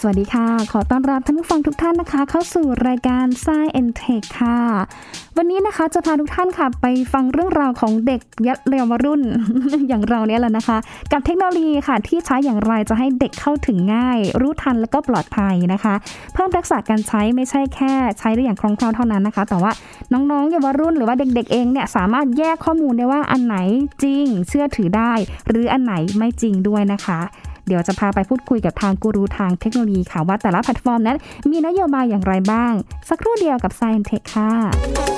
สวัสดีค่ะ ขอต้อนรับท่านผู้ฟังทุกท่านนะคะ เข้าสู่รายการ s ซ e and Tech ค่ะ วันนี้นะคะจะพาทุกท่านค่ะ ไปฟังเรื่องราวของเด็กยัดเรียวรุ่น อย่างเราเนี่ยแหละนะคะ กับเทคโนโลยีค่ะ ที่ใช้อย่างไรจะให้เด็กเข้าถึงง่าย รู้ทันแล้วก็ปลอดภัยนะคะ เพิ่มทักษะการใช้ไม่ใช่แค่ใช้ได้อย่างคล่องแคล่วเท่านั้นนะคะ แต่ว่าน้องๆเยาวรุ่นหรือว่าเด็ก ๆ เองเนี่ยสามารถแยกข้อมูลได้ว่าอันไหนจริง เชื่อถือได้ หรืออันไหนไม่จริงด้วยนะคะ เดี๋ยวจะพาไปพูดคุยกับทางกูรูทางเทคโนโลยีค่ะว่าแต่ละแพลตฟอร์มนั้น มีนโยบายอย่างไรบ้าง สักครู่เดียวกับ Science Tech ค่ะ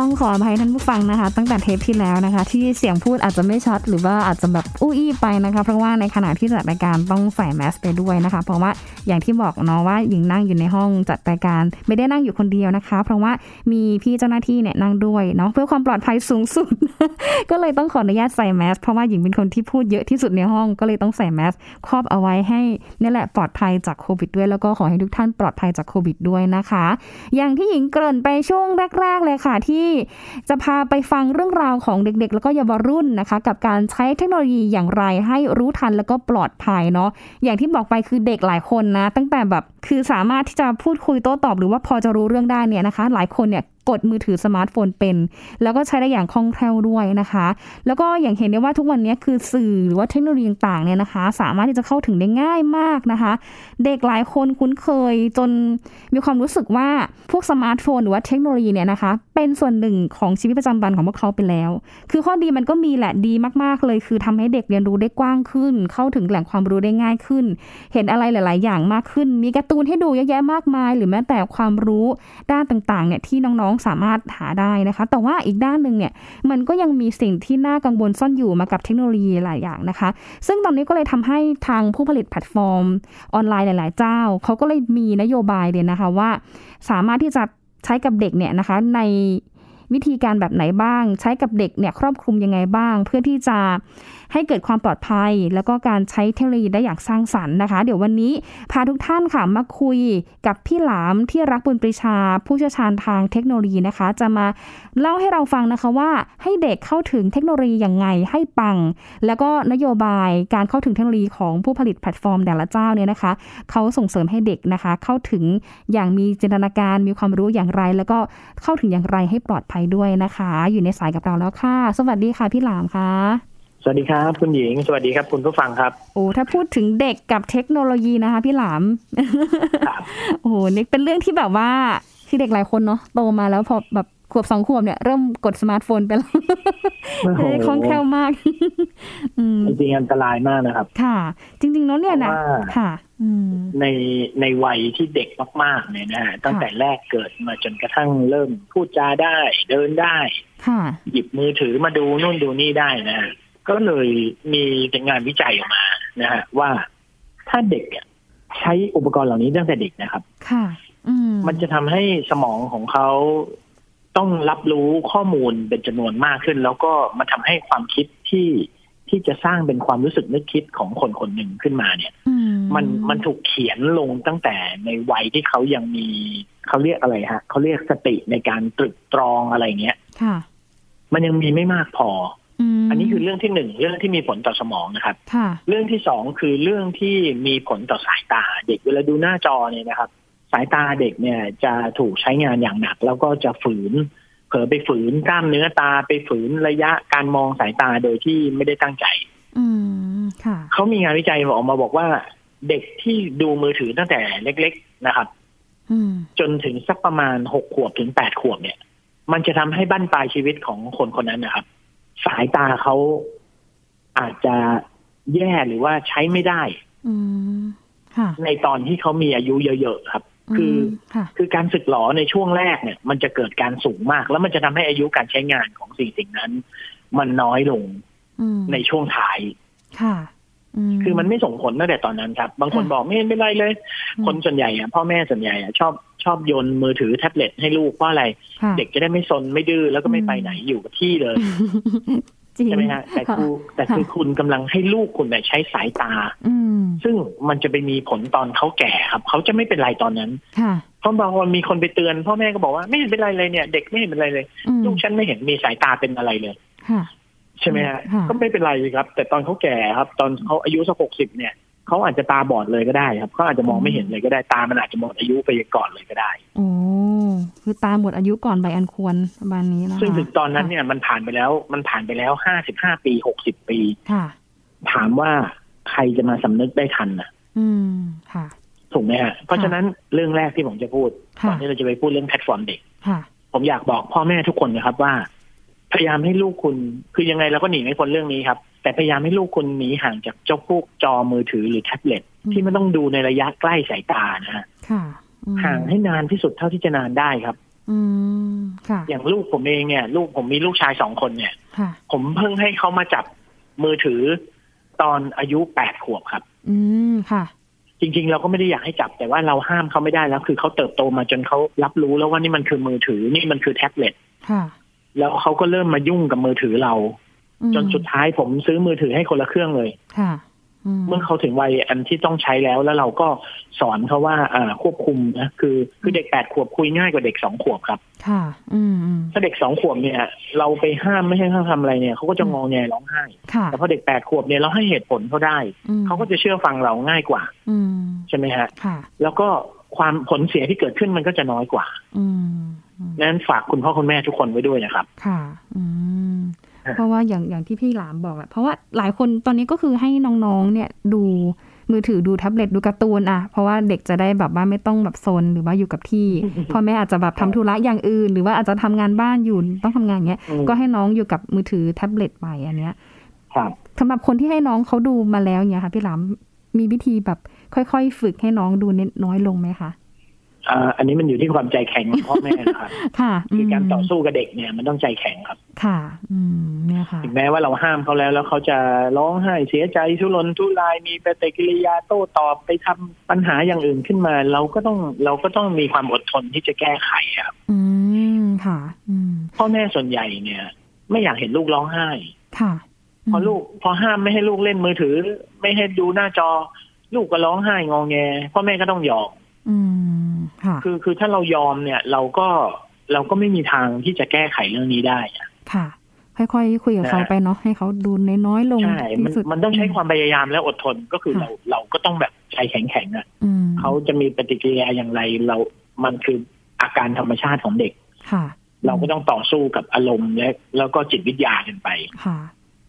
ต้องขออภัยท่านผู้ฟังนะคะ ตั้งแต่เทปที่แล้วนะคะ ที่เสียงพูดอาจจะไม่ชัดหรือว่าอาจจะแบบอู้อี้ไปนะคะ เพราะว่าในขณะที่จัดรายการต้องใส่แมสไปด้วยนะคะ เพราะว่าอย่างที่บอกเนาะว่าหญิงนั่งอยู่ในห้องจัดรายการไม่ได้นั่งอยู่คนเดียวนะคะ เพราะว่ามีพี่เจ้าหน้าที่เนี่ยนั่งด้วยเนาะเพื่อความปลอดภัยสูงสุด ก็เลยต้องขออนุญาตใส่แมสเพราะว่าหญิงเป็นคนที่พูดเยอะที่สุดในห้องก็เลยต้องใส่แมสครอบเอาไว้ให้นี่แหละปลอดภัยจากโควิดด้วย แล้วก็ขอให้ทุกท่านปลอดภัยจากโควิดด้วยนะคะ อย่างที่หญิงเกริ่นไปช่วงแรก ๆ เลยค่ะที่จะพาไปฟังเรื่องราวของเด็กๆ แล้วก็เยาวรุ่นนะคะ กับการใช้เทคโนโลยีอย่างไรให้รู้ทันแล้วก็ปลอดภัยเนาะอย่างที่บอกไปคือเด็กหลายคนนะ ตั้งแต่แบบคือสามารถที่จะพูดคุยโต้ตอบ หรือว่าพอจะรู้เรื่องได้เนี่ยนะคะ หลายคนเนี่ยกดมือถือสมาร์ทโฟนเป็น แล้วก็ใช้ได้อย่างคล่องแคล่วด้วยนะคะ แล้วก็อย่างเห็นได้ว่าทุกวันนี้คือสื่อหรือว่าเทคโนโลยีต่างเนี่ยนะคะ สามารถที่จะเข้าถึงได้ง่ายมากนะคะ เด็กหลายคนคุ้นเคยจนมีความรู้สึกว่าพวกสมาร์ทโฟนหรือว่าเทคโนโลยีเนี่ยนะคะ เป็นส่วนหนึ่งของชีวิตประจำวันของพวกเขาไปแล้ว คือข้อดีมันก็มีแหละดีมาก ๆ เลย คือทำให้เด็กเรียนรู้ได้กว้างขึ้น เข้าถึงแหล่งความรู้ได้ง่ายขึ้น เห็นอะไรหลาย ๆ อย่างมากขึ้นมีกร์ตูนให้ดูเยอะแยะมากมาย หรือแม้แต่ความรู้ด้านต่างๆเนี่ยที่น้องๆสามารถหาได้นะคะ แต่ว่าอีกด้านหนึ่งเนี่ยมันก็ยังมีสิ่งที่น่ากังวลซ่อนอยู่มากับเทคโนโลยีหลายอย่างนะคะ ซึ่งตอนนี้ก็เลยทำให้ทางผู้ผลิตแพลตฟอร์ม ออนไลน์หลาย ๆ เจ้าเขาก็เลยมีนโยบายเลยนะคะว่า สามารถที่จะใช้กับเด็กเนี่ยนะคะในวิธีการแบบไหนบ้าง ใช้กับเด็กเนี่ยครอบคลุมยังไงบ้าง เพื่อที่จะ ให้เกิดความปลอดภัย แล้วก็การใช้เทคโนโลยีได้อย่างสร้างสรรค์นะคะ เดี๋ยววันนี้พาทุกท่านค่ะมาคุยกับพี่หลามที่รักบุญปรีชา ผู้เชี่ยวชาญทางเทคโนโลยีนะคะ จะมาเล่าให้เราฟังนะคะว่าให้เด็กเข้าถึงเทคโนโลยีอย่างไงให้ปัง แล้วก็นโยบายการเข้าถึงเทคโนโลยีของผู้ผลิตแพลตฟอร์มแต่ละเจ้าเนี่ยนะคะเขาส่งเสริมให้เด็กนะคะ เข้าถึงอย่างมีจินตนาการมีความรู้อย่างไร แล้วก็เข้าถึงอย่างไรให้ปลอดภัยด้วยนะคะ อยู่ในสายกับเราแล้วค่ะ สวัสดีค่ะพี่หลามค่ะ สวัสดีครับ คุณหญิง สวัสดีครับ คุณผู้ฟังครับโอ้ถ้าพูดถึงเด็กกับเทคโนโลยีนะคะ พี่หลามโอ้โหนี่เป็นเรื่องที่แบบว่าคือเด็กหลายคนเนาะโตมาแล้วพอแบบขวบสองขวบเนี่ยเริ่มกดสมาร์ทโฟนไปแล้วคล่องแคล่วมากจริงๆอันตรายมากนะครับ ค่ะ จริงๆเนาะเนี่ยนะค่ะในในวัยที่เด็กมากๆเนี่ยนะฮะตั้งแต่แรกเกิดมาจนกระทั่งเริ่มพูดจาได้ เดินได้หยิบมือถือมาดูนู่นดูนี่ได้นะ ก็เลยมีงานวิจัยออกมานะฮะว่าถ้าเด็กใช้อุปกรณ์เหล่านี้ตั้งแต่เด็กนะครับ ค่ะมันจะทำให้สมองของเขาต้องรับรู้ข้อมูลเป็นจำนวนมากขึ้น แล้วก็มันทำให้ความคิดที่ที่จะสร้างเป็นความรู้สึกนึกคิดของคนคนหนึ่งขึ้นมาเนี่ย มันมันถูกเขียนลงตั้งแต่ในวัยที่เขายังมีเขาเรียกอะไรฮะเขาเรียกสติในการตรึกตรองอะไรเงี้ยมันยังมีไม่มากพอ อันนี้คือเรื่องที่หนึ่งเรื่องที่มีผลต่อสมองนะครับ เรื่องที่สองคือเรื่องที่มีผลต่อสายตาเด็กเวลาดูหน้าจอเนี่ยนะครับ สายตาเด็กเนี่ยจะถูกใช้งานอย่างหนัก แล้วก็จะฝืน เผลอไปฝืนกล้ามเนื้อตาไปฝืนระยะการมองสายตาโดยที่ไม่ได้ตั้งใจ อืมค่ะเขามีงานวิจัยออกมาบอกว่า เด็กที่ดูมือถือตั้งแต่เล็ก ๆนะครับจนถึงสักประมาณหกขวบถึงแปดขวบเนี่ย มันจะทำให้บั้นปลายชีวิตของคนคนนั้นนะครับ สายตาเขาอาจจะแย่หรือว่าใช้ไม่ได้ในตอนที่เขามีอายุเยอะๆครับ คือคือการสึกหลอในช่วงแรกเนี่ย มันจะเกิดการสูงมาก แล้วมันจะทำให้อายุการใช้งานของสิ่งสิ่งนั้น มันน้อยลงในช่วงท้ายค่ะคือมันไม่ส่งผลตั้งแต่ตอนนั้นครับ บางคนบอกไม่เป็นไรเลย คนส่วนใหญ่อะพ่อแม่ส่วนใหญ่อะชอบ ชอบโยนมือถือแท็บเล็ตให้ลูกเพราะอะไร เด็กจะได้ไม่ซนไม่ดื้อแล้วก็ไม่ไปไหนอยู่กับที่เลยจจริงใช่ไหมฮะแต่คือแต่คือคุณกำลังให้ลูกคุณเนี่ยใช้สายตาอืมซึ่งมันจะไปมีผลตอนเขาแก่ครับ เขาจะไม่เป็นไรตอนนั้นค่ะเพราะบางคนมีคนไปเตือนพ่อแม่ก็บอกว่าไม่เห็นเป็นไรเลยเนี่ย เด็กไม่เห็นเป็นไรเลยอืมลูกฉันไม่เห็นมีสายตาเป็นอะไรเลยค่ะใช่ไหมฮะค่ะก็ไม่เป็นไรครับ แต่ตอนเขาแก่ครับ ตอนเขาอายุสักหกสิบเนี่ย เขาอาจจะตาบอดเลยก็ได้ครับเขาอาจจะมองไม่เห็นเลยก็ได้ตามันอาจจะหมดอายุไปก่อนเลยก็ได้โอ้คือตาหมดอายุก่อนใบอันควรประมาณนี้นะคะซึ่งถึงตอนนั้นเนี่ยมันผ่านไปแล้ว มันผ่านไปแล้วห้าสิบห้าปีหกสิบปีค่ะ ถามว่าใครจะมาสำนึกได้ทันนะอืมค่ะถูกไหมฮะเพราะฉะนั้นเรื่องแรกที่ผมจะพูดค่ะก่อนที่เราจะไปพูดเรื่องแพลตฟอร์มเด็กค่ะผมอยากบอกพ่อแม่ทุกคนนะครับว่า พยายามให้ลูกคุณคือยังไงเราก็หนีไม่พ้นเรื่องนี้ครับ แต่พยายามให้ลูกคุณหนีห่างจากเจ้าพวกจอมือถือหรือแท็บเล็ตอืมที่มันต้องดูในระยะใกล้สายตานะฮะค่ะอืมห่างให้นานที่สุดเท่าที่จะนานได้ครับอืมค่ะอย่างลูกผมเองเนี่ย ลูกผมมีลูกชายสองคนเนี่ยค่ะผมเพิ่งให้เขามาจับมือถือตอนอายุแปดขวบครับ อืมค่ะ จริง ๆ เราก็ไม่ได้อยากให้จับแต่ว่าเราห้ามเขาไม่ได้แล้ว คือเขาเติบโตมาจนเขารับรู้แล้วว่านี่มันคือมือถือนี่มันคือแท็บเล็ตค่ะแล้วเขาก็เริ่มมายุ่งกับมือถือเราอืม จนสุดท้ายผมซื้อมือถือให้คนละเครื่องเลยค่ะอืมเมื่อเขาถึงวัยอันที่ต้องใช้แล้วแล้วเราก็สอนเขาว่าอ่าควบคุมนะคือคือเด็กแปดขวบคุยง่ายกว่าเด็กสองขวบครับ ค่ะ อืมอืมถ้าเด็กสองขวบเนี่ย เราไปห้ามไม่ให้เขาทำอะไรเนี่ยเขาก็จะงองแงร้องไห้ค่ะแต่พอเด็กแปดขวบเนี่ยเราให้เหตุผลเขาได้อืมเขาก็จะเชื่อฟังเราง่ายกว่า อืมใช่ไหมฮะค่ะ แล้วก็ความผลเสียที่เกิดขึ้นมันก็จะน้อยกว่า อืมอืมนั้นฝากคุณพ่อคุณแม่ทุกคนไว้ด้วยนะครับ ค่ะ อืมฮะ เพราะว่าอย่างอย่างที่พี่หลามบอกแหละเพราะว่าหลายคนตอนนี้ก็คือให้น้องๆ เนี่ยดูมือถือดูแท็บเล็ตดูการ์ตูนอะเพราะว่าเด็กจะได้แบบว่าไม่ต้องแบบซนหรือว่าอยู่กับที่พ่อแม่อาจจะแบบทำธุระอย่างอื่น หรือว่าอาจจะทำงานบ้านอยู่ต้องทำงานอย่างเงี้ยอืมก็ให้น้องอยู่กับมือถือแท็บเล็ตไปอันเนี้ยครับสำหรับคนที่ให้น้องเขาดูมาแล้วเนี่ยค่ะพี่หลามมีวิธีแบบค่อยๆ ฝึกให้น้องดูเน้นน้อยลงไหมคะ อ่าอันนี้มันอยู่ที่ความใจแข็งของพ่อแม่นะครับค่ะคือการต่อมสู้กับเด็กเนี่ยมันต้องใจแข็งครับ ค่ะ อืมเนี่ยค่ะถึงแม้ว่าเราห้ามเขาแล้วแล้วเขาจะร้องไห้เสียใจทุรนทุรายมีปฏิกิริยาโต้ตอบไปทำปัญหาอย่างอื่นขึ้นมา เราก็ต้องเราก็ต้องมีความอดทนที่จะแก้ไขครับ อืมค่ะ อืมพ่อแม่ส่วนใหญ่เนี่ย ไม่อยากเห็นลูกร้องไห้ ค่ะ พอลูก พอห้ามไม่ให้ลูกเล่นมือถือ ไม่ให้ดูหน้าจอ ลูกก็ร้องไห้งอแงพ่อแม่ก็ต้องยอมอืม ค่ะคือคือถ้าเรายอมเนี่ย เราก็เราก็ไม่มีทางที่จะแก้ไขเรื่องนี้ได้อะค่ะ ค่อยๆคุยกับเขานะไปเนาะให้เขาดูน้อยๆลงใช่มันที่สุดมันต้องใช้ความพยายามและอดทนก็คือค่ะเราเราก็ต้องแบบใจแข็งๆอะอืมเขาจะมีปฏิกิริยาอย่างไรเรามันคืออาการธรรมชาติของเด็กค่ะ เราก็ต้องต่อสู้กับอารมณ์และแล้วก็จิตวิทยากันไปค่ะ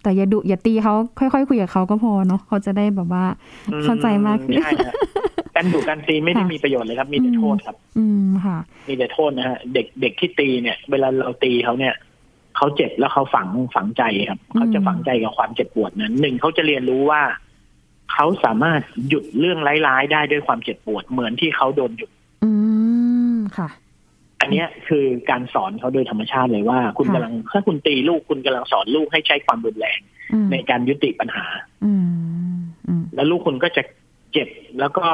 แต่อย่าดุอย่าตีเขาค่อยๆคุยกับเขาก็พอเนาะเขาจะได้แบบว่าเข้าใจมากขึ้นใช่ฮะ การดุการตีไม่ได้ค่ะมีประโยชน์เลยครับ มีแต่โทษครับ อืมค่ะ มีแต่โทษนะฮะเด็กเด็กที่ตีเนี่ย เวลาเราตีเขาเนี่ยเขาเจ็บแล้วเขาฝังฝังใจครับเขาจะฝังใจกับความเจ็บปวดนั้นหนึ่งเขาจะเรียนรู้ว่าเขาสามารถหยุดเรื่องร้ายๆได้ด้วยความเจ็บปวดเหมือนที่เขาโดนหยุด อืมค่ะ อันเนี้ยคือการสอนเขาโดยธรรมชาติเลยว่า คุณค่ะกำลังถ้าคุณตีลูกคุณกำลังสอนลูกให้ใช้ความรุนแรงอืมในการยุติปัญหาอืมอืมแล้วลูกคุณก็จะ เจ็บแล้วก็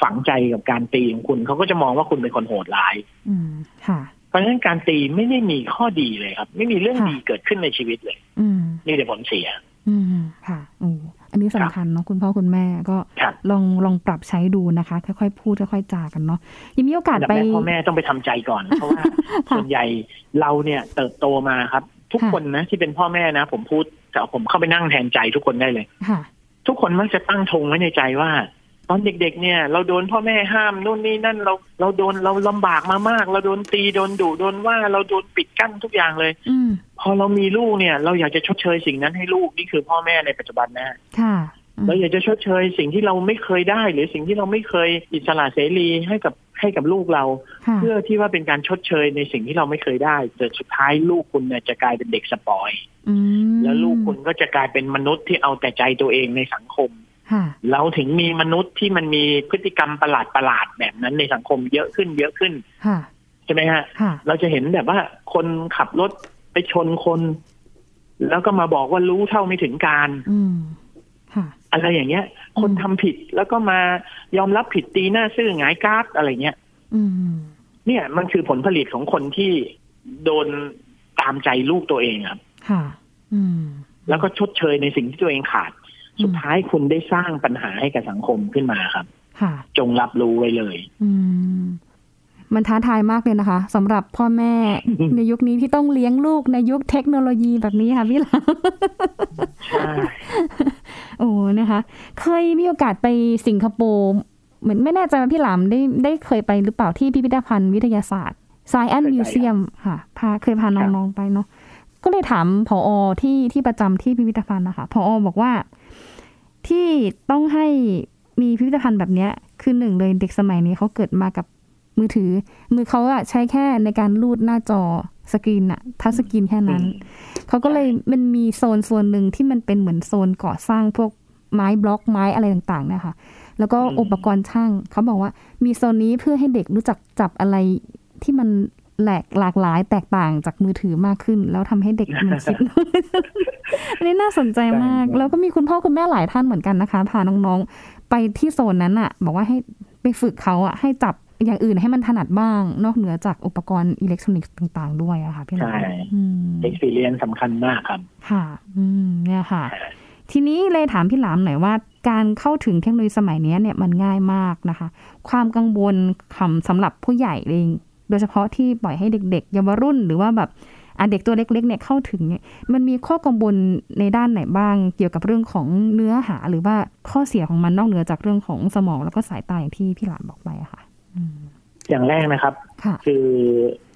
ฝังใจกับการตีของคุณเขาก็จะมองว่าคุณเป็นคนโหดร้ายอืมค่ะเพราะฉะนั้นการตีไม่ได้มีข้อดีเลยครับ ไม่มีเรื่องค่ะดีเกิดขึ้นในชีวิตเลยอืมมีแต่ผลเสีย อืมค่ะโอ้อันนี้สำคัญเนาะคุณพ่อคุณแม่ก็ครับลองลองปรับใช้ดูนะคะ ค่อยๆพูดค่อยๆจากันเนาะยังมีโอกาสอันดับไปแรกพ่อแม่ต้องไปทำใจก่อนเพราะว่าค่ะส่วนใหญ่เราเนี่ยเติบโตมาครับ ทุกค่ะคนนะที่เป็นพ่อแม่นะ ผมพูดแต่ผมเข้าไปนั่งแทนใจทุกคนได้เลยค่ะทุกคนมักจะตั้งธงไว้ในใจว่า ตอนเด็กๆเนี่ย เราโดนพ่อแม่ห้ามนู่นนี่นั่นเราเราโดนเราลำบากมามาก เราโดนตีโดนดุโดนว่าเราโดนปิดกั้นทุกอย่างเลยอืมพอเรามีลูกเนี่ย เราอยากจะชดเชยสิ่งนั้นให้ลูกนี่คือพ่อแม่ในปัจจุบันนะค่ะอืมเราอยากจะชดเชยสิ่งที่เราไม่เคยได้ หรือสิ่งที่เราไม่เคยอิสระเสรีให้กับให้กับลูกเราค่ะเพื่อที่ว่าเป็นการชดเชยในสิ่งที่เราไม่เคยได้แต่สุดท้ายลูกคุณเนี่ยจะกลายเป็นเด็กสปอยอืมแล้วลูกคุณก็จะกลายเป็นมนุษย์ที่เอาแต่ใจตัวเองในสังคมค่ะ เราถึงมีมนุษย์ที่มันมีพฤติกรรมประหลาดประหลาดๆแบบนั้นในสังคมเยอะขึ้นเยอะขึ้นค่ะใช่ไหมฮะค่ะเราจะเห็นแบบว่าคนขับรถไปชนคน แล้วก็มาบอกว่ารู้เท่าไม่ถึงการอืมค่ะอะไรอย่างเงี้ย คนอืมทำผิดแล้วก็มายอมรับผิดตีหน้าซื่อหงายการ์ดอะไรเงี้ยอืมเนี่ยมันคือผลผลิตของคนที่โดนตามใจลูกตัวเองครับค่ะอืมแล้วก็ชดเชยในสิ่งที่ตัวเองขาด สุดท้ายคุณได้สร้างปัญหาให้กับสังคมขึ้นมาครับค่ะจงรับรู้ไว้เลยอืมมันท้าทายมากเลยนะคะสำหรับพ่อแม่ในยุคนี้ที่ต้องเลี้ยงลูกในยุคเทคโนโลยีแบบนี้ค่ะพี่หลามใช่โอ้นะคะ เคยมีโอกาสไปสิงคโปร์เหมือนไม่แน่ใจว่าพี่หลามได้ได้เคยไปหรือเปล่าที่พิพิธภัณฑ์วิทยาศาสตร์ Science Museum ค่ะพาเคยพาน้องๆไปเนาะก็เลยถามผออที่ที่ประจำที่พิพิธภัณฑ์นะคะผออบอกว่า ที่ต้องให้มีพิพิธภัณฑ์แบบเนี้ยคือหนึ่งเลยเด็กสมัยนี้เขาเกิดมากับมือถือ มือเขาอะใช้แค่ในการลูดหน้าจอสกรีนอะทัชสกรีนแค่นั้น เขาก็เลยมันมีโซนโซนหนึ่งที่มันเป็นเหมือนโซนก่อสร้างพวกไม้บล็อกไม้อะไรต่างๆเนะคะแล้วก็อืมอุปกรณ์ช่างเขาบอกว่ามีโซนนี้เพื่อให้เด็กรู้จักจับอะไรที่มัน แหลกหลากหลายแตกต่างจากมือถือมากขึ้น แล้วทำให้เด็กมันคิดอันนี้น่าสนใจมากใช่แล้วก็มีคุณพ่อคุณแม่หลายท่านเหมือนกันนะคะ พาน้องๆ ไปที่โซนนั้นอะบอกว่าให้ไปฝึกเขาอะให้จับอย่างอื่นให้มันถนัดบ้าง นอกเหนือจากอุปกรณ์อิเล็กทรอนิกส์ต่าง ๆ ด้วยอะค่ะพี่หลาใช่อืม experience สำคัญมากครับ ค่ะ อืม เนี่ยค่ะ ทีนี้เลยถามพี่หลามหน่อยว่าการเข้าถึงเทคโนโลยีสมัยนี้เนี่ยมันง่ายมากนะคะ ความกังวลคำสำหรับผู้ใหญ่เองโดยเฉพาะที่ปล่อยให้เด็ก ๆ เยาวรุ่นหรือว่าแบบอะเด็กตัวเล็กๆเนี่ยเข้าถึงเนี่ยมันมีข้อกังวลในด้านไหนบ้าง เกี่ยวกับเรื่องของเนื้อหาหรือว่าข้อเสียของมันนอกเหนือจากเรื่องของสมองแล้วก็สายตาอย่างที่พี่หลามบอกไปอะค่ะอืมอย่างแรกนะครับค่ะคือ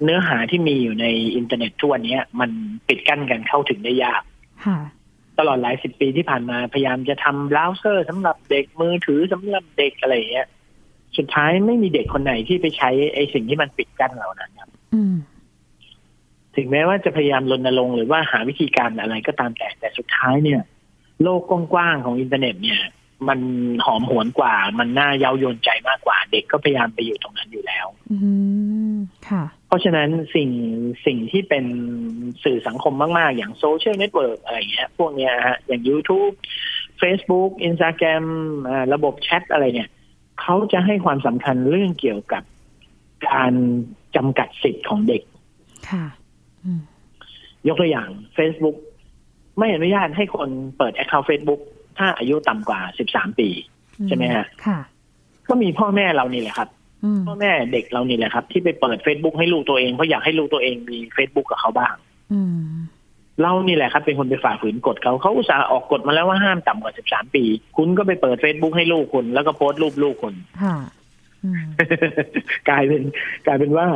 เนื้อหาที่มีอยู่ในอินเทอร์เน็ตทุกวันนี้มันปิดกั้นการเข้าถึงได้ยากค่ะตลอดหลายสิบปีที่ผ่านมาพยายามจะทำเบราว์เซอร์สำหรับเด็กมือถือสำหรับเด็กอะไรอย่างเงี้ย สุดท้ายไม่มีเด็กคนไหนที่ไปใช้ไอ้สิ่งที่มันปิดกั้นเหล่านั้นครับอืมถึงแม้ว่าจะพยายามรณรงค์หรือว่าหาวิธีการอะไรก็ตามแต่แต่สุดท้ายเนี่ย โลกกว้างๆของอินเทอร์เน็ต เนี่ย มันหอมหวนกว่า มันน่าเย้ายวนใจมากกว่า เด็กก็พยายามไปอยู่ตรงนั้นอยู่แล้วอืมค่ะ เพราะฉะนั้นสิ่งสิ่งที่เป็นสื่อสังคมมากๆ อย่าง social network อะไรอย่างเงี้ย พวกเนี้ยฮะอย่าง YouTube Facebook Instagram อ่าระบบแชทอะไรเนี่ย เขาจะให้ความสำคัญเรื่องเกี่ยวกับการจำกัดสิทธิ์ของเด็ก ค่ะอืมยกตัวอย่าง Facebook ไม่อนุญาตให้คนเปิด Account Facebook ถ้าอายุต่ำกว่า13ปี ใช่ไหมฮะ ค่ะ ก็มีพ่อแม่เรานี่แหละครับอืมพ่อแม่เด็กเรานี่แหละครับ ที่ไปเปิด Facebook ให้ลูกตัวเองเพราะอยากให้ลูกตัวเองมี Facebook กับเขาบ้างอืม เรานี่แหละครับเป็นคนไปฝ่าฝืนกฎเขาเขาอุตส่าห์ออกกฎมาแล้วว่าห้ามต่ำกว่า13ปี คุณก็ไปเปิด Facebook ให้ลูกคุณ แล้วก็โพสต์รูปลูกคุณค่ะอืมกลายเป็นกลายเป็นว่า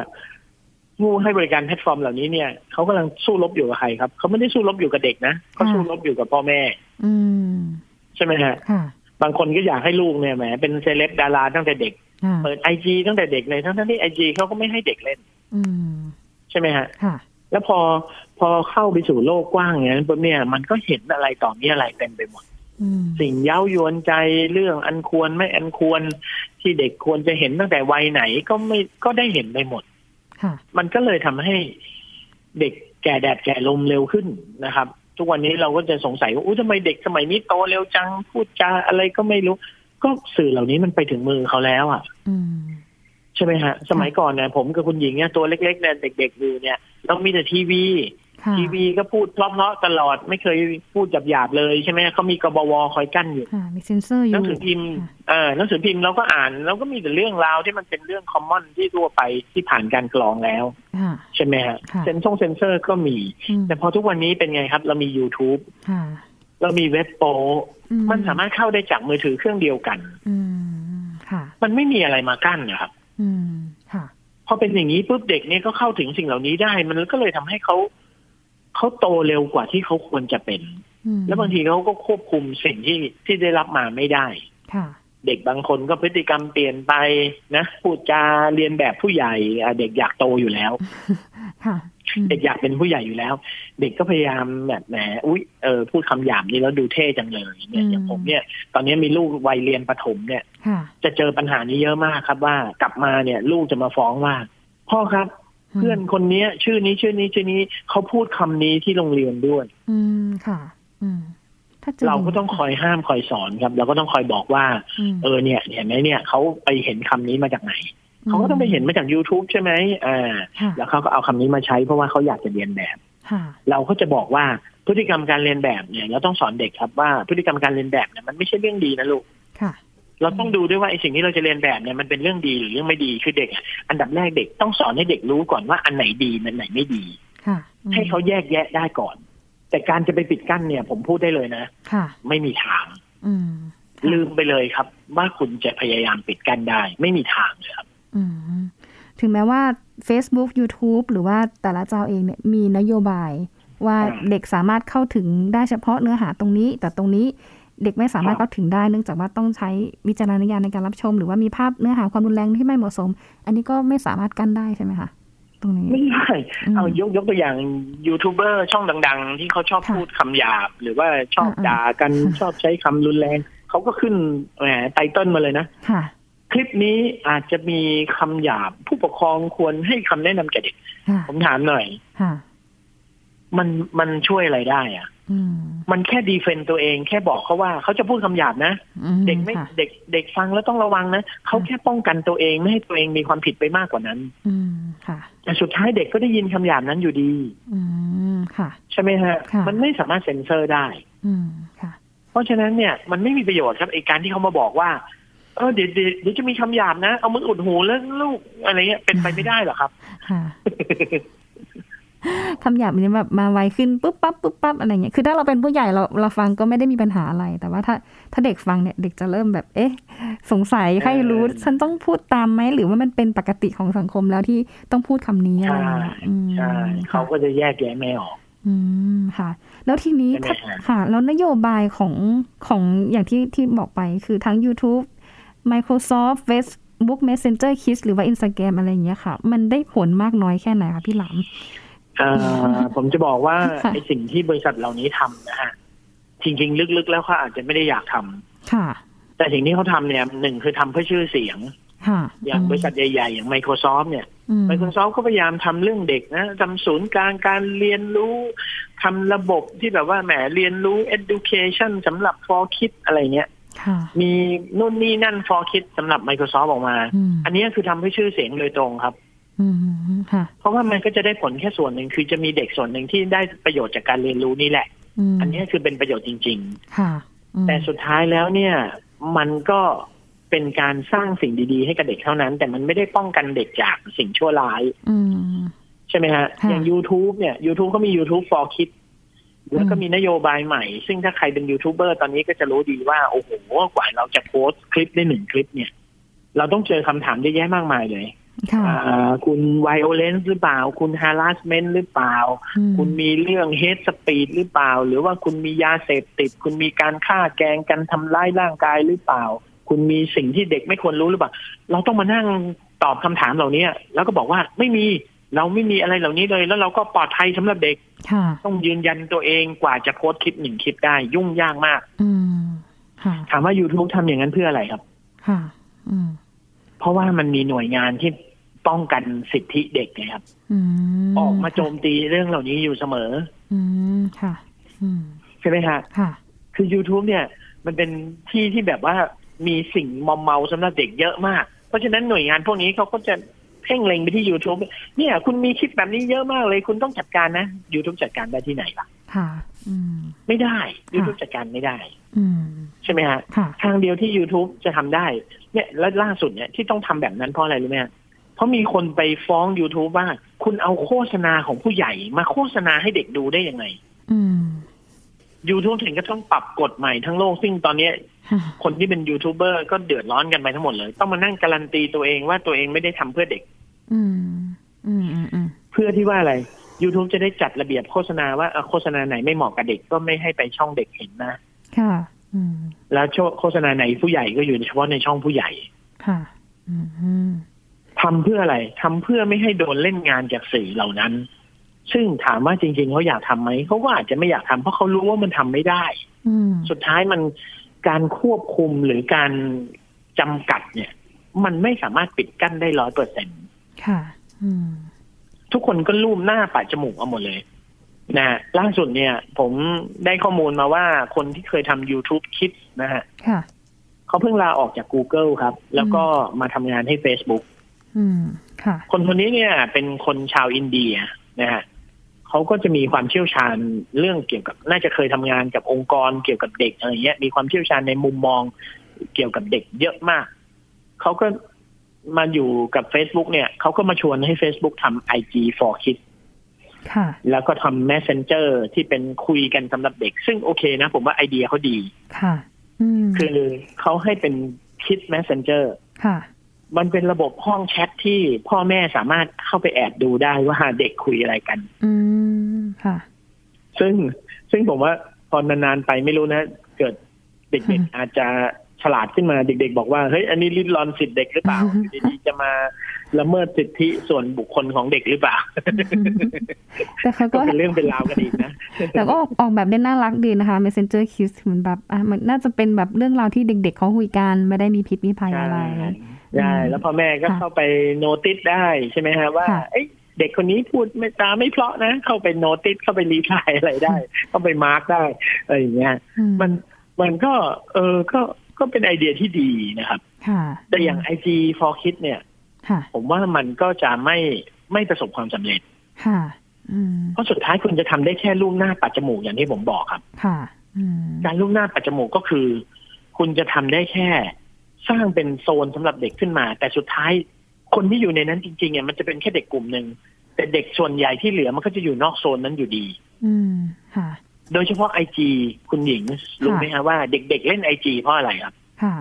ผู้ให้บริการแพลตฟอร์มเหล่านี้เนี่ยเขากำลังสู้รบอยู่กับใครครับเขาไม่ได้สู้รบอยู่กับเด็กนะเขาสู้รบอยู่กับพ่อแม่ อืมใช่ไหมฮะค่ะบางคนก็อยากให้ลูกเนี่ยแหมเป็นเซเลบดาราตั้งแต่เด็กค่ะเปิดไอจีตั้งแต่เด็กเลยทั้งๆที่ไอจีเขาก็ไม่ให้เด็กเล่นอืมใช่ไหมฮะค่ะ แล้วพอพอเข้าไปสู่โลกกว้างอย่างนั้นปุ๊บเนี่ยมันก็เห็นอะไรต่อมิอะไรเต็มไปหมดอืมสิ่งเย้ายวนใจเรื่องอันควรไม่อันควรที่เด็กควรจะเห็นตั้งแต่วัยไหนก็ไม่ก็ได้เห็นไปหมดค่ะมันก็เลยทำให้เด็กแก่แดดแก่ลมเร็วขึ้นนะครับ ทุกวันนี้เราก็จะสงสัยว่าอู้ทำไมเด็กสมัยนี้โตเร็วจังพูดจาอะไรก็ไม่รู้ ก็สื่อเหล่านี้มันไปถึงมือเขาแล้วอะอืม ใช่ไหมฮะ สมัยก่อนเนี่ยผมกับคุณหญิงเนี่ยตัวเล็กๆเนี่ยเด็กๆอยู่เนี่ยเรามีแต่ทีวีค่ะทีวีก็พูดเพราะๆตลอดไม่เคยพูดหยาบๆเลยใช่ไหมเขามีกบวคอยกั้นอยู่ค่ะมีเซนเซอร์อหนัยู่งสือพิมพ์ค่ะเออหนังสือพิมพ์เราก็อ่านเราก็มีแต่เรื่องราวที่มันเป็นเรื่องคอมมอนที่ทั่วไปที่ผ่านการกรองแล้วค่ะใช่ไหมฮะค่ะเซนซงเซนเซอร์ก็มีอืมแต่พอทุกวันนี้เป็นไงครับ เรามี YouTube ค่ะเรามีเว็บโปอืมันสามารถเข้าได้จากมือถือเครื่องเดียวกันอืมค่ะมันไม่มีอะไรมากั้นนะครับ อืมค่ะ พอเป็นอย่างนี้ปุ๊บเด็กเนี่ยก็เข้าถึงสิ่งเหล่านี้ได้ มันก็เลยทำให้เขาเขาโตเร็วกว่าที่เขาควรจะเป็นอืมแล้วบางทีเขาก็ควบคุมสิ่งที่ที่ได้รับมาไม่ได้ค่ะเด็กบางคนก็พฤติกรรมเปลี่ยนไปนะพูดจาเรียนแบบผู้ใหญ่อะเด็กอยากโตอยู่แล้วค่ะอืม เด็กอยากเป็นผู้ใหญ่อยู่แล้ว เด็กก็พยายามแบบแหมอุ้ยเออพูดคำหยาบนี้แล้วดูเท่จังเลยเนี่ยอย่างผมเนี่ย ตอนนี้มีลูกวัยเรียนประถมเนี่ยค่ะจะเจอปัญหานี้เยอะมากครับว่ากลับมาเนี่ย ลูกจะมาฟ้องว่า พ่อครับ เพื่อนคนเนี้ย ชื่อนี้ชื่อนี้ชื่อนี้เขาพูดคำนี้ที่โรงเรียนด้วย อืมค่ะ อืมถ้าจเราก็ต้องคอยห้ามคอยสอนครับ เราก็ต้องคอยบอกว่ามเออเนี่ยเห็นไหมเนี่ยเขาไปเห็นคำนี้มาจากไหน เขาก็ต้องไปเห็นมาจาก YouTube ใช่ไหมอ่าค่ะแล้วเขาก็เอาคำนี้มาใช้เพราะว่าเขาอยากจะเรียนแบบค่ะเราก็จะบอกว่าพฤติกรรมการเรียนแบบเนี่ยเราต้องสอนเด็กครับว่าพฤติกรรมการเรียนแบบเนี่ยมันไม่ใช่เรื่องดีนะลูกค่ะเราต้องดูด้วยว่าไอ้สิ่งที่เราจะเรียนแบบเนี่ยมันเป็นเรื่องดีหรือเรื่องไม่ดีคือเด็กอะอันดับแรกเด็กต้องสอนให้เด็กรู้ก่อนว่าอันไหนดีอันไหนไม่ดีค่ะอืมให้เขาแยกแยะได้ก่อน แต่การจะไปปิดกั้นเนี่ย ผมพูดได้เลยนะค่ะไม่มีทางอืมค่ะลืมไปเลยครับ ว่าคุณจะพยายามปิดกั้นได้ ไม่มีทางเลยครับอืม ถึงแม้ว่า Facebook YouTube หรือว่าแต่ละเจ้าเองเนี่ยมีนโยบายว่าอ่าเด็กสามารถเข้าถึงได้เฉพาะเนื้อหาตรงนี้ แต่ตรงนี้เด็กไม่สามารถครับเข้าถึงได้เนื่องจากว่าต้องใช้วิจารณญาณในการรับชม หรือว่ามีภาพเนื้อหาความรุนแรงที่ไม่เหมาะสม อันนี้ก็ไม่สามารถกั้นได้ใช่ไหมคะตรงนี้ไม่ได้อืมเอายกยกตัวอย่างยูทูบเบอร์ช่องดัง ๆ ที่เขาชอบค่ะพูดคำหยาบ หรือว่าชอบอ่าๆด่ากันชอบใช้คำรุนแรงเขาก็ขึ้นแหมไตเติ้ลมาเลยนะ ค่ะคลิปนี้อาจจะมีคำหยาบผู้ปกครองควรให้คำแนะนำแก่เด็กค่ะผมถามหน่อยค่ะมันมันช่วยอะไรได้อะอืมมันแค่ดีเฟนต์ตัวเอง แค่บอกเขาว่าเขาจะพูดคำหยาบนะอืมเด็กไม่ค่ะเด็กเด็กฟังแล้วต้องระวังนะเขาแค่ป้องกันตัวเองไม่ให้ตัวเองมีความผิดไปมากกว่านั้นอืมค่ะแต่สุดท้ายเด็กก็ได้ยินคำหยาบนั้นอยู่ดีอืมค่ะใช่ไหมฮะค่ะมันไม่สามารถเซ็นเซอร์ได้อืมค่ะเพราะฉะนั้นเนี่ย มันไม่มีประโยชน์ครับไอการที่เขามาบอกว่า เออเดี๋ยวเดี๋ยวเดี๋ยวจะมีคำหยาบนะ เอามืออุดหูแล้วลูกอะไรเงี้ยเป็นไปไม่ได้หรอกครับค่ะคำหยาบนี้แบบมาไวขึ้นปุ๊บปั๊บปุ๊บปั๊บอะไรเงี้ยคือถ้าเราเป็นผู้ใหญ่เราเราฟังก็ไม่ได้มีปัญหาอะไร แต่ว่าถ้าถ้าเด็กฟังเนี่ยเด็กจะเริ่มแบบ เอ๊ะ สงสัยใครรู้เออฉันต้องพูดตามไหมหรือว่ามันเป็นปกติของสังคมแล้วที่ต้องพูดคำนี้อะไรใช่เงี้ยอืมใช่เขาค่ะก็จะแยกแยะไม่ออกอืมค่ะ แล้วทีนี้ใช่ไหมถ้าฮะค่ะ แล้วนโยบายของของอย่างที่ที่บอกไปคือทั้ง YouTube Microsoft Facebook Messenger Kids หรือว่า Instagram อะไรอย่างเงี้ยค่ะ มันได้ผลมากน้อยแค่ไหนคะพี่หลามเอ่อผมจะบอกว่าค่ะไอสิ่งที่บริษัทเหล่านี้ทำนะฮะจริงๆ ลึกๆ แล้วเขาอาจจะไม่ได้อยากทำค่ะ แต่สิ่งที่เขาทำเนี่ยหนึ่งคือทำเพื่อชื่อเสียงค่ะอย่างบริษัทใหญ่ๆ อย่าง Microsoft เนี่ยอืม Microsoft ก็พยายามทำเรื่องเด็กนะทำศูนย์กลางการเรียนรู้ทำระบบที่แบบว่าแหมเรียนรู้ education สำหรับ for kids อะไรเงี้ยค่ะ มีนู่นนี่นั่น for kids สำหรับ Microsoft ออกมาอืมอันนี้คือทำเพื่อชื่อเสียงโดยตรงครับอืมค่ะเพราะว่ามันก็จะได้ผลแค่ส่วนหนึ่งคือจะมีเด็กส่วนหนึ่งที่ได้ประโยชน์จากการเรียนรู้นี่แหละมอันนี้คือเป็นประโยชน์จริงค่ะอืมๆแต่สุดท้ายแล้วเนี่ย มันก็เป็นการสร้างสิ่งดีๆ ให้กับเด็กเท่านั้น แต่มันไม่ได้ป้องกันเด็กจากสิ่งชั่วร้ายอืมใช่ไหมฮะค่ะอย่าง YouTube เนี่ย YouTube ก็มี YouTube for Kids แล้วก็อืมมีนโยบายใหม่ ซึ่งถ้าใครเป็นยูทูบเบอร์ตอนนี้ก็จะรู้ดีว่า โอ้โหกว่าเราจะโพสต์คลิปได้หนึ่งคลิปเนี่ย เราต้องเจอคำถามเยอะแยะมากมายเลยค่ะอ่าคุณ violence หรือเปล่า คุณ harassment หรือเปล่าอืมคุณมีเรื่อง hate speech หรือเปล่า หรือว่าคุณมียาเสพติด คุณมีการฆ่าแกล้งกันทำร้ายร่างกายหรือเปล่า คุณมีสิ่งที่เด็กไม่ควรรู้หรือเปล่า เราต้องมานั่งตอบคำถามเหล่านี้แล้วก็บอกว่าไม่มี เราไม่มีอะไรเหล่านี้เลย แล้วเราก็ปลอดภัยสำหรับเด็กค่ะต้องยืนยันตัวเองกว่าจะโพสต์คลิปหนึ่งคลิปได้ยุ่งยากมากอืมค่ะถามว่า YouTube ทำอย่างนั้นเพื่ออะไรครับค่ะอืมเพราะว่ามันมีหน่วยงานที่ป้องกันสิทธิเด็กนะครับอืมออกมาโจมตีเรื่องเหล่านี้อยู่เสมออืมค่ะอืมใช่ไหมฮะค่ะคือ YouTube เนี่ย มันเป็นที่ที่แบบว่ามีสิ่งมอมเมาสำหรับเด็กเยอะมาก เพราะฉะนั้นหน่วยงานพวกนี้เขาก็จะ เพ่งเล็งไปที่ YouTube เนี่ย คุณมีคลิปแบบนี้เยอะมากเลย คุณต้องจัดการนะ YouTube จัดการได้ที่ไหนล่ะ ค่ะอืมไม่ได้ YouTube จัดการไม่ได้อืมใช่ไหมฮะค่ะทางเดียวที่ YouTube จะทำได้ เนี่ยและล่าสุดเนี่ยที่ต้องทำแบบนั้นเพราะอะไรรู้ไหมฮะเพราะมีคนไปฟ้อง YouTube ว่า คุณเอาโฆษณาของผู้ใหญ่ มาโฆษณาให้เด็กดูได้ยังไงอืม YouTube ถึงก็ต้องปรับกฎใหม่ทั้งโลกซึ่งตอนเนี้ยค่ะคนที่เป็นยูทูบเบอร์ก็เดือดร้อนกันไปทั้งหมดเลย ต้องมานั่งการันตีตัวเองว่าตัวเองไม่ได้ทำเพื่อเด็กอืมอืมอืมอืม เพื่อที่ว่าอะไร YouTube จะได้จัดระเบียบโฆษณาว่าเอ่อโฆษณาไหนไม่เหมาะกับเด็กก็ไม่ให้ไปช่องเด็กเห็นนะ ค่ะอืมแล้วโฆษณาไหนผู้ใหญ่ก็อยู่เฉพาะในช่องผู้ใหญ่ ค่ะอืมอืมทำเพื่ออะไรทำเพื่อไม่ให้โดนเล่นงานจากสื่อเหล่านั้น ซึ่งถามว่าจริง ๆเขาอยากทำไหมเขาก็อาจจะไม่อยากทำเพราะเขารู้ว่ามันทำไม่ได้อืมสุดท้ายมันการควบคุมหรือการจำกัดเนี่ย มันไม่สามารถปิดกั้นได้ร้อยเปอร์เซ็น ค่ะอืมทุกคนก็ลูบหน้าปะจมูกเอาหมดเลยนะฮะล่าสุดเนี่ย ผมได้ข้อมูลมาว่าคนที่เคยทำ YouTube Kids นะฮะค่ะเขาเพิ่งลาออกจาก Google ครับ แล้วก็มาทำงานให้ Facebook อืมค่ะคนคนนี้เนี่ย เป็นคนชาวอินเดียนะฮะเขเขาก็จะมีความเชี่ยวชาญเรื่องเกี่ยวกับ น่าจะเคยทำงานกับองค์กรเกี่ยวกับเด็กอะไรเงี้ย มีความเชี่ยวชาญในมุมมองเกี่ยวกับเด็กเยอะมาก เขาก็ มาอยู่กับ Facebook เนี่ยเขาก็มาชวนให้ Facebook ทำ IG for Kids ค่ะแล้วก็ทำ Messenger ที่เป็นคุยกันสำหรับเด็ก ซึ่งโอเคนะ ผมว่าไอเดียเขาดีค่ะอืมคือเขาให้เป็น Kids Messenger ค่ะ มันเป็นระบบห้องแชทที่พ่อแม่สามารถเข้าไปแอบดูได้ว่าเด็กคุยอะไรกัน อืมค่ะ ซึ่งซึ่งผมว่าพอนานๆไปไม่รู้นะ เกิดเด็กอืมๆอาจจะ ฉลาดขึ้นมาเด็ก ๆ บอกว่าเฮ้ยอันนี้ริดรอนสิทธิเด็กหรือเปล่าอืมอยู่ดีๆจะมาละเมิดสิทธิส่วนบุคคลของเด็กหรือเปล่าแต่เขาก็ก็เป็นเรื่องเป็นราวกันอีกนะแต่ก็ออกออกแบบได้น่ารักดีนะคะ Messenger Kiss เหมือนแบบอะมันน่าจะเป็นแบบเรื่องราวที่เด็ก ๆเขาคุยกันไม่ได้มีพิษมีภัยอะไรใช่ใช่แล้วพ่อแม่ก็ค่ะเข้าไปโนติสได้ใช่ไหมฮะว่าค่ะเอ้ยเด็กคนนี้พูดไม่ตาไม่เพราะนะ เข้าไปโนติสเข้าไปรีพลายอะไรได้ เข้าไปมาร์กได้อะไรอย่างเงี้ยอืมมันมันก็ เออก็ ก็เป็นไอเดียที่ดีนะครับค่ะแต่อย่าง IG for Kids เนี่ยค่ะผมว่ามันก็จะไม่ไม่ประสบความสำเร็จค่ะอืมเพราะสุดท้ายคุณจะทำได้แค่ลูกหน้าปัดจมูกอย่างที่ผมบอกครับค่ะอืมการลูกหน้าปัดจมูกก็คือ คุณจะทำได้แค่ สร้างเป็นโซนสำหรับเด็กขึ้นมา แต่สุดท้ายคนที่อยู่ในนั้นจริงๆอะมันจะเป็นแค่เด็กกลุ่มหนึ่งแต่เด็กส่วนใหญ่ที่เหลือมันก็จะอยู่นอกโซนนั้นอยู่ดี อืมค่ะ โดยเฉพาะ IG คุณหญิงรู้ไหมฮะว่าเด็กๆเล่น IG เพราะอะไรครับค่ะ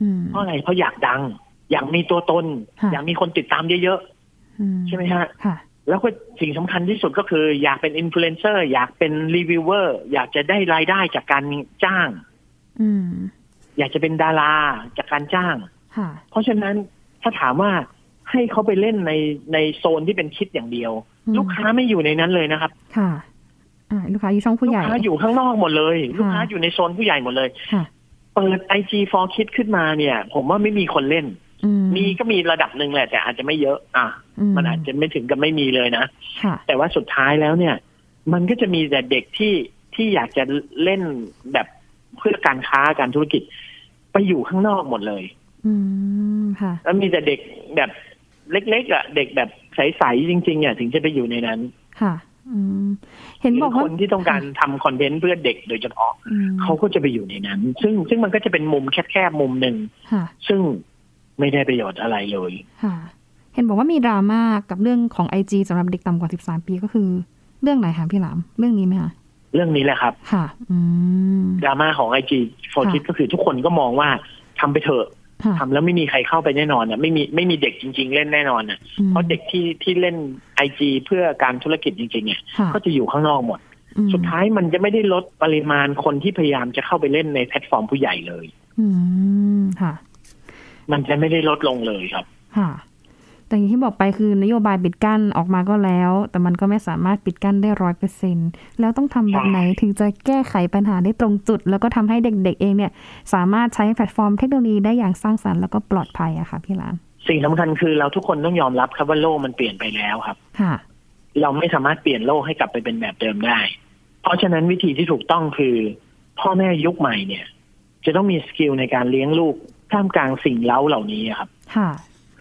อืมเพราะอะไรเพราะอยากดัง อยากมีตัวตนค่ะอยากมีคนติดตามเยอะอืมๆใช่ไหมฮะค่ะแล้วก็สิ่งสำคัญที่สุดก็คือ อยากเป็นอินฟลูเอนเซอร์อยากเป็นรีวิวเวอร์อยากจะได้รายได้จากการจ้าง อืมอยากจะเป็นดาราจากการจ้างค่ะเพราะฉะนั้นถ้าถามว่าให้เขาไปเล่นในในโซนที่เป็นคิดอย่างเดียวอืมลูกค้าไม่อยู่ในนั้นเลยนะครับ ค่ะอ่า ลูกค้าอยู่ช่องผู้ลูใหกญ่ค้าอยู่ข้างนอกหมดเลยค่ะลูกค้าอยู่ในโซนผู้ใหญ่หมดเลยค่ะเปิด IG for Kids ขึ้นมาเนี่ย ผมว่าไม่มีคนเล่นอืมมีก็มีระดับหนึ่งแหละ แต่อาจจะไม่เยอะ อะ มันอาจจะไม่ถึงกับไม่มีเลยนะค่ะแต่ว่าสุดท้ายแล้วเนี่ย มันก็จะมีแต่เด็กที่ที่อยากจะเล่นแบบเพื่อการค้าการธุรกิจ ไปอยู่ข้างนอกหมดเลย อืมค่ะ แล้วมีแต่เด็กแบบเล็กๆอะเด็กแบบใสๆจริงๆอะถึงจะไปอยู่ในนั้น ค่ะ อืม เห็นบอกคว่านที่ต้องการทำคอนเทนต์เพื่อเด็กโดยเฉพาะอืมเขาก็จะไปอยู่ในนั้น ซึ่งซึ่งมันก็จะเป็นมุมแคบๆมุมหนึ่งค่ะซึ่งไม่ได้ประโยชน์อะไรเลยค่ะเห็นบอกว่ามีดราม่ากับเรื่องของไอจีสำหรับเด็กต่ำกว่า13ปีก็คือ เรื่องไหนคะพี่หลามเรื่องนี้ไหมคะเรื่องนี้แหละครับ ค่ะอืมดราม่าของไอจีโฟค่ะคิดก็คือทุกคนก็มองว่าทำไปเถอะค่ะ ทำแล้วไม่มีใครเข้าไปแน่นอนอะไม่มีไม่มีเด็กจริง ๆ เล่นแน่นอนอะอืมเพราะเด็กที่ที่เล่นไอจีเพื่อการธุรกิจจริงๆเนี่ยค่ะก็จะอยู่ข้างนอกหมดอืมสุดท้ายมันจะไม่ได้ลดปริมาณคนที่พยายามจะเข้าไปเล่นในแพลตฟอร์มผู้ใหญ่เลย อืมค่ะ มันจะไม่ได้ลดลงเลยครับ ค่ะ แต่อย่างที่บอกไปคือนโยบายปิดกั้นออกมาก็แล้ว แต่มันก็ไม่สามารถปิดกั้นได้ร้อยเปอร์เซ็นต์แล้วต้องทำแบบไหนถึงจะแก้ไขปัญหาได้ตรงจุด แล้วก็ทำให้เด็กๆเองเนี่ย สามารถใช้แพลตฟอร์มเทคโนโลยีได้อย่างสร้างสรรค์แล้วก็ปลอดภัยอะค่ะพี่หลามสิ่งสำคัญคือเราทุกคนต้องยอมรับครับว่าโลกมันเปลี่ยนไปแล้วครับค่ะเราไม่สามารถเปลี่ยนโลกให้กลับไปเป็นแบบเดิมได้ เพราะฉะนั้นวิธีที่ถูกต้องคือ พ่อแม่ยุคใหม่เนี่ย จะต้องมี skill ในการเลี้ยงลูกท่ามกลางสิ่งเล้าเหล่านี้ครับ ค่ะ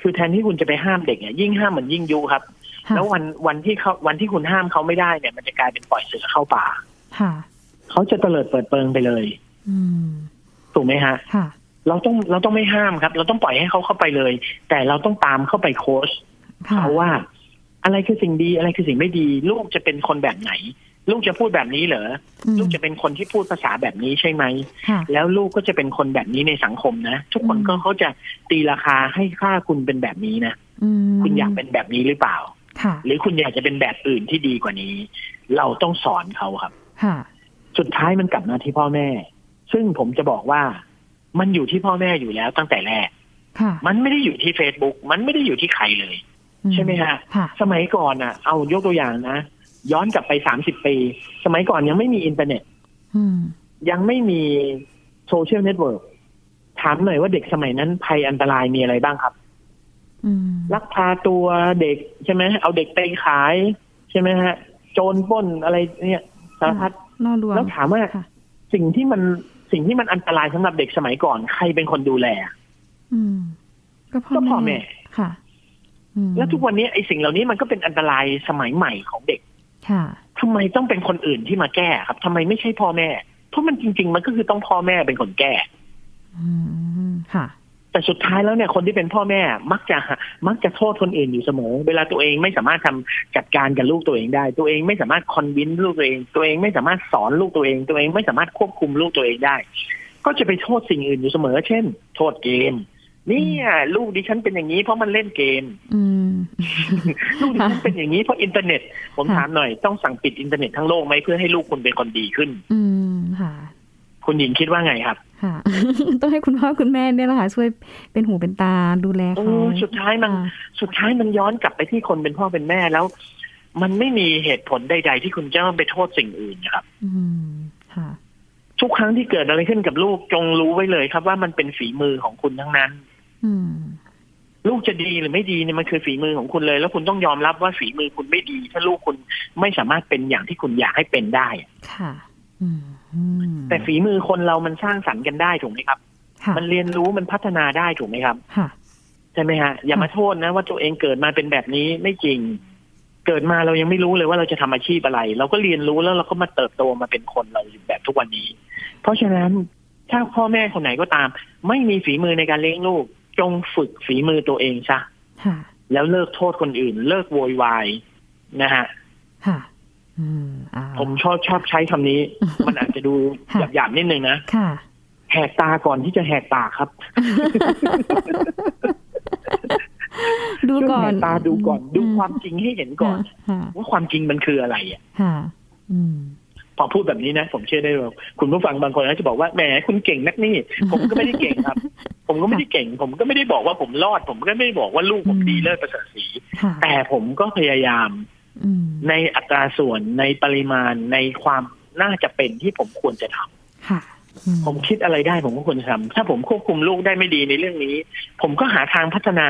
คือแทนที่คุณจะไปห้ามเด็กเนี่ยยิ่งห้ามเหมือนยิ่งยุครับค่ะแล้ววันวันที่เขาวันที่คุณห้ามเขาไม่ได้เนี่ย มันจะกลายเป็นปล่อยเสือเข้าป่าค่ะเขาจะเตลิดเปิดเปิงไปเลยอืมถูกไหมฮะค่ะเราต้องเราต้องไม่ห้ามครับ เราต้องปล่อยให้เขาเข้าไปเลย แต่เราต้องตามเข้าไปโค้ชค่ะเขาว่า อะไรคือสิ่งดีอะไรคือสิ่งไม่ดี ลูกจะเป็นคนแบบไหน ลูกจะพูดแบบนี้เหรออืมลูกจะเป็นคนที่พูดภาษาแบบนี้ใช่ไหมค่ะแล้วลูกก็จะเป็นคนแบบนี้ในสังคมนะ ทุกคนอืมก็เขาจะตีราคาให้ค่าคุณเป็นแบบนี้นะอืมคุณอยากเป็นแบบนี้หรือเปล่าค่ะหรือคุณอยากจะเป็นแบบอื่นที่ดีกว่านี้ เราต้องสอนเขาครับค่ะสุดท้ายมันกลับมาที่พ่อแม่ ซึ่งผมจะบอกว่ามันอยู่ที่พ่อแม่อยู่แล้วตั้งแต่แรกค่ะมันไม่ได้อยู่ที่ Facebook มันไม่ได้อยู่ที่ใครเลยอืใช่ไหมฮะค่ะสมัยก่อนอะ เอายกตัวอย่างนะ ย้อนกลับไปสามสิบปี สมัยก่อนยังไม่มีอินเทอร์เน็ตอืมยังไม่มีโซเชียลเน็ตเวิร์กถามหน่อยว่าเด็กสมัยนั้นภัยอันตรายมีอะไรบ้างครับอืมลักพาตัวเด็กใช่ไหมเอาเด็กไปขาย ใช่ไหมฮะ โจรปล้นอะไรเนี่ยสารพัดน่ารวมแล้วถามว่าค่ะสิ่งที่มันสิ่งที่มันอันตรายสำหรับเด็กสมัยก่อน ใครเป็นคนดูแลอืมก็พ่อก็พ่อแม่ค่ะอืมแล้วทุกวันนี้ไอ้สิ่งเหล่านี้มันก็เป็นอันตรายสมัยใหม่ของเด็กค่ะ ทำไมต้องเป็นคนอื่นที่มาแก้ครับทำไมไม่ใช่พ่อแม่ เพราะมันจริง ๆ มันก็คือต้องพ่อแม่เป็นคนแก้อืมค่ะ แต่สุดท้ายแล้วเนี่ยคนที่เป็นพ่อแม่มักจะมักจะโทษคนอื่นอยู่เสมอ เวลาตัวเองไม่สามารถทำจัดการกับลูกตัวเองได้ ตัวเองไม่สามารถคอนวินลูกตัวเอง ตัวเองไม่สามารถสอนลูกตัวเอง ตัวเองไม่สามารถควบคุมลูกตัวเองได้ ก็จะไปโทษสิ่งอื่นอยู่เสมอ เช่น โทษเกม เนี่ยลูกดิฉันเป็นอย่างนี้เพราะมันเล่นเกมอืมลูกดิฉันเป็นอย่างนี้เพราะอินเทอร์เน็ต ผมค่ะถามหน่อยต้องสั่งปิดอินเทอร์เน็ตทั้งโลกไหมเพื่อให้ลูกคุณเป็นคนดีขึ้น อืมค่ะ คุณหญิงคิดว่าไงครับค่ะต้องให้คุณพ่อคุณแม่เนี่ยแหละค่ะช่วยเป็นหูเป็นตาดูแลโอ้เขาสุดท้ายมันค่ะสุดท้ายมันย้อนกลับไปที่คนเป็นพ่อเป็นแม่แล้ว มันไม่มีเหตุผลใด ๆ ที่คุณจะต้องไปโทษสิ่งอื่นนะครับ อืมค่ะทุกครั้งที่เกิดอะไรขึ้นกับลูกจงรู้ไว้เลยครับว่ามันเป็นฝีมือของคุณทั้งนั้นอืม ลูกจะดีหรือไม่ดีเนี่ยมันคือฝีมือของคุณเลย แล้วคุณต้องยอมรับว่าฝีมือคุณไม่ดี ถ้าลูกคุณไม่สามารถเป็นอย่างที่คุณอยากให้เป็นได้ค่ะอืมอืมแต่ฝีมือคนเรามันสร้างสรรค์กันได้ถูกไหมครับค่ะมันเรียนรู้มันพัฒนาได้ถูกไหมครับค่ะใช่ไหมฮะอย่ามาโทษนะ ว่าตัวเองเกิดมาเป็นแบบนี้ไม่จริง เกิดมาเรายังไม่รู้เลยว่าเราจะทำอาชีพอะไร เราก็เรียนรู้แล้วเราก็มาเติบโตมาเป็นคนเราแบบทุกวันนี้ เพราะฉะนั้นถ้าพ่อแม่คนไหนก็ตาม ไม่มีฝีมือในการเลี้ยงลูก จงฝึกฝีมือตัวเองซะค่ะแล้วเลิกโทษคนอื่น เลิกโวยวายนะฮะค่ะอืมอ่าผมชอบชอบใช้คำนี้ มันอาจจะดูค่ะหยาบๆนิดนึงนะค่ะแหกตาก่อนที่จะแหกปากครับ ดูก่อนช่วยแหตาดูก่อน ดูความจริงให้เห็นก่อนค่ะว่าความจริงมันคืออะไรอะค่ะอืม พอพูดแบบนี้นะ ผมเชื่อได้ว่าคุณผู้ฟังบางคนก็จะบอกว่าแหมคุณเก่งนักนี่ ผมก็ไม่ได้เก่งครับ ผมก็ไม่ได้เก่ง ผมก็ไม่ได้บอกว่าผมรอด ผมก็ไม่ได้บอกว่าลูกผมดีเลิศประเสริฐสีค่ะแต่ผมก็พยายามอืมในอัตราส่วนในปริมาณในความน่าจะเป็นที่ผมควรจะทำค่ะอืผมคิดอะไรได้ผมก็ควรจะทำถ้าผมควบคุมลูกได้ไม่ดีในเรื่องนี้ ผมก็หาทางพัฒนา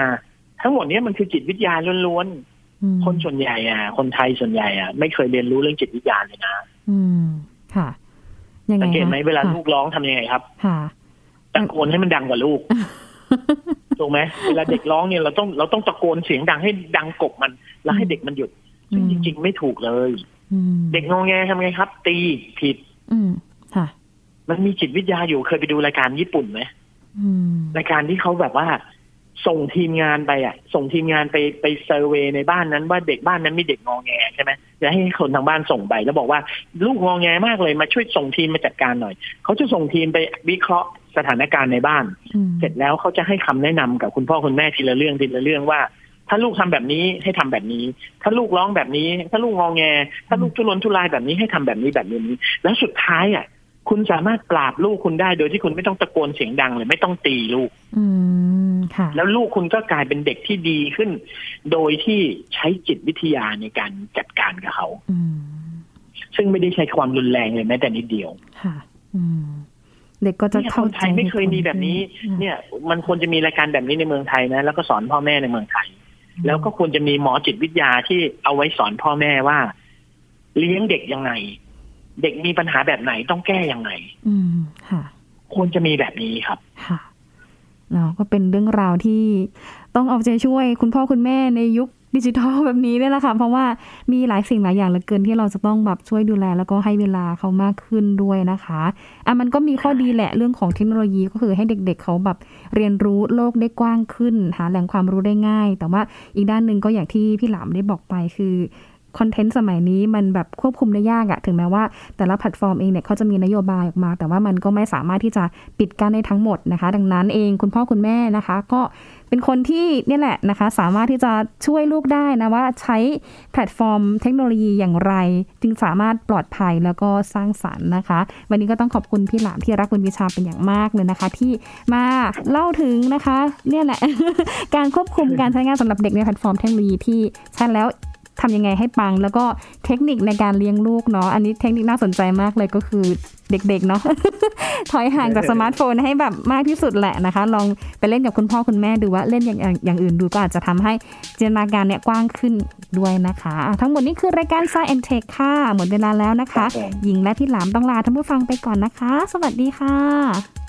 ทั้งหมดเนี้มันคือจิตวิทยาล้วนอืมๆคนส่วนใหญ่อะ คนไทยส่วนใหญ่อะไม่เคยเรียนรู้เรื่องจิตวิทยาเลยนะ อืมค่ะยังไงสังเกตไหมคะเวลาค่ะลูกร้องทำยังไงครับ ค่ะตะโกนให้มันดังกว่าลูกถูกไหมเวลาเด็กร้องเนี่ยเราต้องเราต้องตะโกนเสียงดังให้ดังกบมัน แล้วให้เด็กมันหยุดซึ่งอืมจริง ๆ ไม่ถูกเลยอืมเด็กงอแงทำไงครับ ตีผิด อืมค่ะ มันมีจิตวิทยาอยู่เคยไปดูรายการญี่ปุ่นไหมอืมรายการที่เขาแบบว่า ส่งทีมงานไปอะ ส่งทีมงานไปไปเซอร์เวยในบ้านนั้นว่าเด็กบ้านนั้นมีเด็กงอแงใช่ไหมจะให้คนทางบ้านส่งไปแล้วบอกว่าลูกงอแงมากเลยมาช่วยส่งทีมมาจัดการหน่อย เขาจะส่งทีมไปวิเคราะห์สถานการณ์ในบ้านอืมเสร็จแล้วเขาจะให้คำแนะนำกับคุณพ่อคุณแม่ทีละเรื่องทีละเรื่องว่า ถ้าลูกทำแบบนี้ให้ทำแบบนี้ ถ้าลูกร้องแบบนี้ ถ้าลูกงอแง ถ้าลูกทุรนทุรายแบบนี้ให้ทำแบบนี้แบบนี้ แล้วสุดท้ายอะ คุณสามารถปราบลูกคุณได้โดยที่คุณไม่ต้องตะโกนเสียงดังเลยไม่ต้องตีลูก อืมค่ะ แล้วลูกคุณก็กลายเป็นเด็กที่ดีขึ้น โดยที่ใช้จิตวิทยาในการจัดการกับเขาอืมซึ่งไม่ได้ใช้ความรุนแรงเลยแม้แต่นิดเดียว ค่ะ อืมเด็กก็จะเนี่ยคเข้านใจไทยไม่เคยมีแบบนี้อืมเนี่ย มันควรจะมีรายการแบบนี้ในเมืองไทยนะ แล้วก็สอนพ่อแม่ในเมืองไทย แล้วก็ควรจะมีหมอจิตวิทยาที่เอาไว้สอนพ่อแม่ว่า เลี้ยงเด็กยังไง เด็กมีปัญหาแบบไหนต้องแก้ยังไง อืมค่ะ ควรจะมีแบบนี้ครับ ค่ะเนาะก็เป็นเรื่องราวที่ต้องเอาใจช่วย คุณพ่อคุณแม่ในยุคดิจิทัลแบบนี้เนี่ยแหละค่ะ เพราะว่ามีหลายสิ่งหลายอย่างเหลือเกินที่เราจะต้องแบบช่วยดูแล แล้วก็ให้เวลาเขามากขึ้นด้วยนะคะอะมันก็มีข้อดีแหละเรื่องของเทคโนโลยีก็คือให้เด็กๆเขาแบบเรียนรู้โลกได้กว้างขึ้น หาแหล่งความรู้ได้ง่าย แต่ว่าอีกด้านหนึ่งก็อย่างที่พี่หลามได้บอกไปคือ คอนเทนต์สมัยนี้มันแบบควบคุมได้ยากอะถึงแม้ว่าแต่ละแพลตฟอร์มเองเนี่ยเขาจะมีนโยบายออกมา แต่ว่ามันก็ไม่สามารถที่จะปิดกั้นได้ทั้งหมดนะคะ ดังนั้นเองคุณพ่อคุณแม่นะคะ ก็เป็นคนที่เนี่ยแหละนะคะ สามารถที่จะช่วยลูกได้นะว่าใช้แพลตฟอร์มเทคโนโลยีอย่างไร จึงสามารถปลอดภัยแล้วก็สร้างสรรค์นะคะ วันนี้ก็ต้องขอบคุณพี่หลามที่รักคุณวิชาเป็นอย่างมากเลยนะคะ ที่มาเล่าถึงนะคะ เนี่ยแหละการควบคุมการใช้งานสำหรับเด็กในแพลตฟอร์มเทคโนโลยีที่ใช้แล้ว ทำยังไงให้ปัง แล้วก็เทคนิคในการเลี้ยงลูกเนาะอันนี้เทคนิคน่าสนใจมากเลยก็คือเด็กๆเนาะถอยห่างจากสมาร์ทโฟนให้แบบมากที่สุดแหละนะคะ ลองไปเล่นกับคุณพ่อคุณแม่ดูว่าเล่นอย่างอย่างอย่างอื่นดูก็อาจจะทำให้จินตนาการเนี่ยกว้างขึ้นด้วยนะคะอะทั้งหมดนี้คือรายการ Science and Tech ค่ะ หมดเวลาแล้วนะคะครับผมหญิงและพี่หลามต้องลาท่านผู้ฟังไปก่อนนะคะ สวัสดีค่ะ